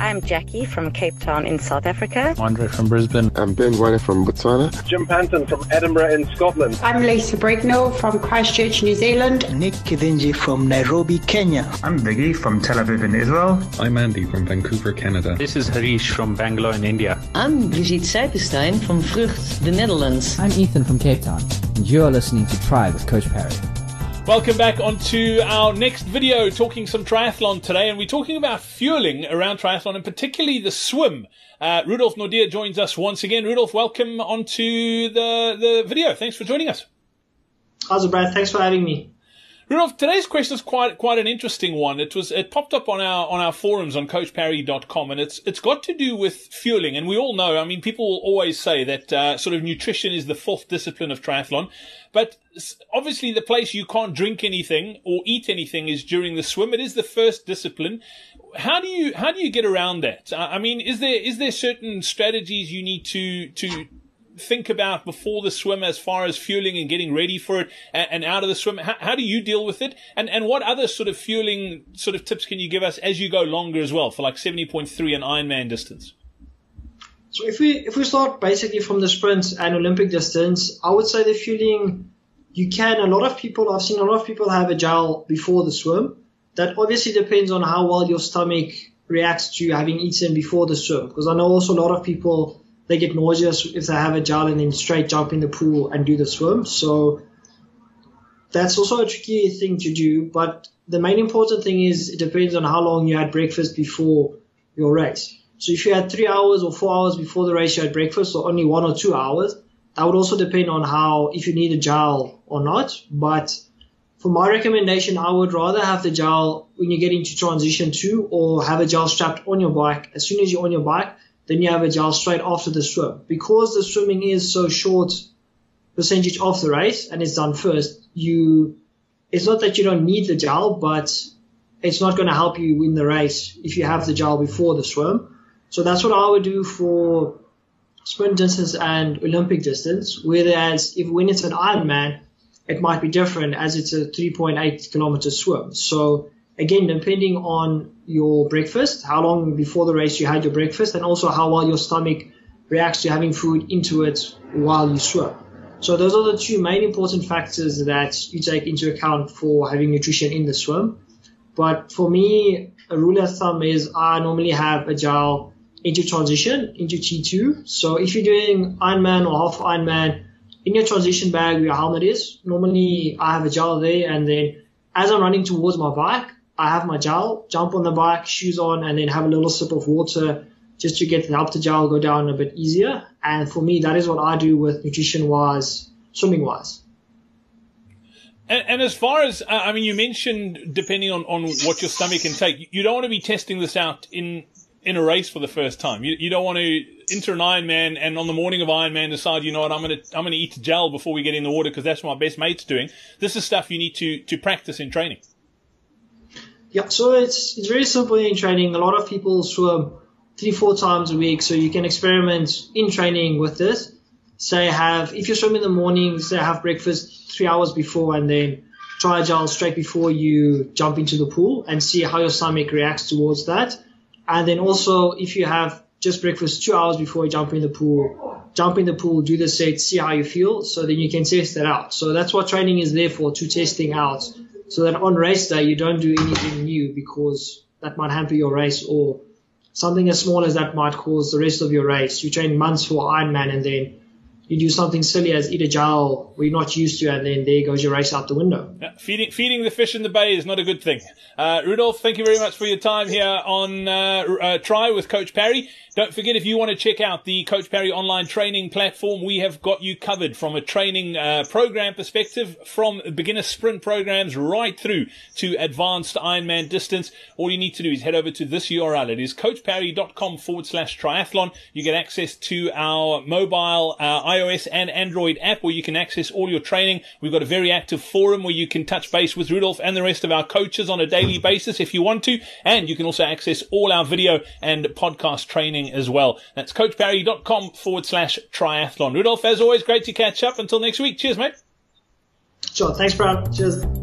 I'm Jackie from Cape Town in South Africa. Andre from Brisbane. I'm Ben White from Botswana. Jim Panton from Edinburgh in Scotland. I'm Lisa Brignall from Christchurch, New Zealand. Nick Kidinji from Nairobi, Kenya. I'm Viggy from Tel Aviv in Israel. I'm Andy from Vancouver, Canada. This is Harish from Bangalore in India. I'm Brigitte Seipenstein from Vrucht, the Netherlands. I'm Ethan from Cape Town, and you're listening to TRI with Coach Parry. Welcome back onto our next video, talking some triathlon today, and we're talking about fueling around triathlon, and particularly the swim. Uh, Rudolf Nordia joins us once again. Rudolf, welcome onto the the video. Thanks for joining us. How's it, Brad? Thanks for having me. Rudolf, today's question is quite quite an interesting one. It was it popped up on our on our forums on coachparry.com and it's it's got to do with fueling. And we all know, I mean, people will always say that uh, sort of nutrition is the fourth discipline of triathlon, but obviously the place you can't drink anything or eat anything is during the swim. It is the first discipline. How do you how do you get around that? I mean, is there is there certain strategies you need to to think about before the swim as far as fueling and getting ready for it and, and out of the swim? How, how, do you deal with it? And, and what other sort of fueling sort of tips can you give us as you go longer as well for like 70.3 and Ironman distance? So if we, if we start basically from the sprint and Olympic distance, I would say the fueling, you can, a lot of people, I've seen a lot of people have a gel before the swim. That obviously depends on how well your stomach reacts to having eaten before the swim. Because I know also a lot of people they get nauseous if they have a gel and then straight jump in the pool and do the swim. So that's also a tricky thing to do. But the main important thing is it depends on how long you had breakfast before your race. So if you had three hours or four hours before the race, you had breakfast, or only one or two hours, that would also depend on how, if you need a gel or not. But for my recommendation, I would rather have the gel when you get into transition two or have a gel strapped on your bike. As soon as you're on your bike, then you have a gel straight after the swim. Because the swimming is so short percentage of the race and it's done first, you, it's not that you don't need the gel, but it's not going to help you win the race if you have the gel before the swim. So that's what I would do for sprint distance and Olympic distance. Whereas if when it's an Ironman, it might be different as it's a 3.8 kilometer swim. So again, depending on your breakfast, how long before the race you had your breakfast, and also how well your stomach reacts to having food into it while you swim. So those are the two main important factors that you take into account for having nutrition in the swim. But for me, a rule of thumb is I normally have a gel into transition into T2. So if you're doing Ironman or half Ironman, in your transition bag where your helmet is, normally I have a gel there and then as I'm running towards my bike, I have my gel, jump on the bike, shoes on, and then have a little sip of water just to get the help the gel go down a bit easier. And for me, that is what I do with nutrition wise, swimming wise. And, and, as far as, uh, I mean, you mentioned depending on, on what your stomach can take, you don't want to be testing this out in, in a race for the first time. You, you don't want to enter an Ironman and on the morning of Ironman decide, you know what, I'm going to, I'm going to eat gel before we get in the water because that's what my best mate's doing. This is stuff you need to, to practice in training. Yeah, so it's it's very simple in training. A lot of people swim three, four times a week, so you can experiment in training with this. Say have if you swim in the morning, say have breakfast three hours before, and then try a gel straight before you jump into the pool, and see how your stomach reacts towards that. And then also if you have just breakfast two hours before you jump in the pool, jump in the pool, do the set, see how you feel, so then you can test that out. So that's what training is there for, to testing out so that on race day you don't do anything new because that might hamper your race or something as small as that might cause the rest of your race. You train months for Ironman and then you do something silly as eat a gel we're not used to, and then there goes your race out the window. Yeah, feeding feeding the fish in the bay is not a good thing. Uh, Rudolf, thank you very much for your time here on uh, uh, TRI with Coach Parry. Don't forget if you want to check out the Coach Parry online training platform, we have got you covered from a training uh, program perspective, from beginner sprint programs right through to advanced Ironman distance. All you need to do is head over to this URL. It is coachparry.com forward slash triathlon. You get access to our mobile, uh, iOS and Android app where you can access all your training. We've got a very active forum where you can touch base with Rudolf and the rest of our coaches on a daily basis if you want to. And you can also access all our video and podcast training as well. That's coachparry.com forward slash triathlon. Rudolf, as always, great to catch up. Until next week. Cheers, mate. Sure. Thanks, Brad. Cheers.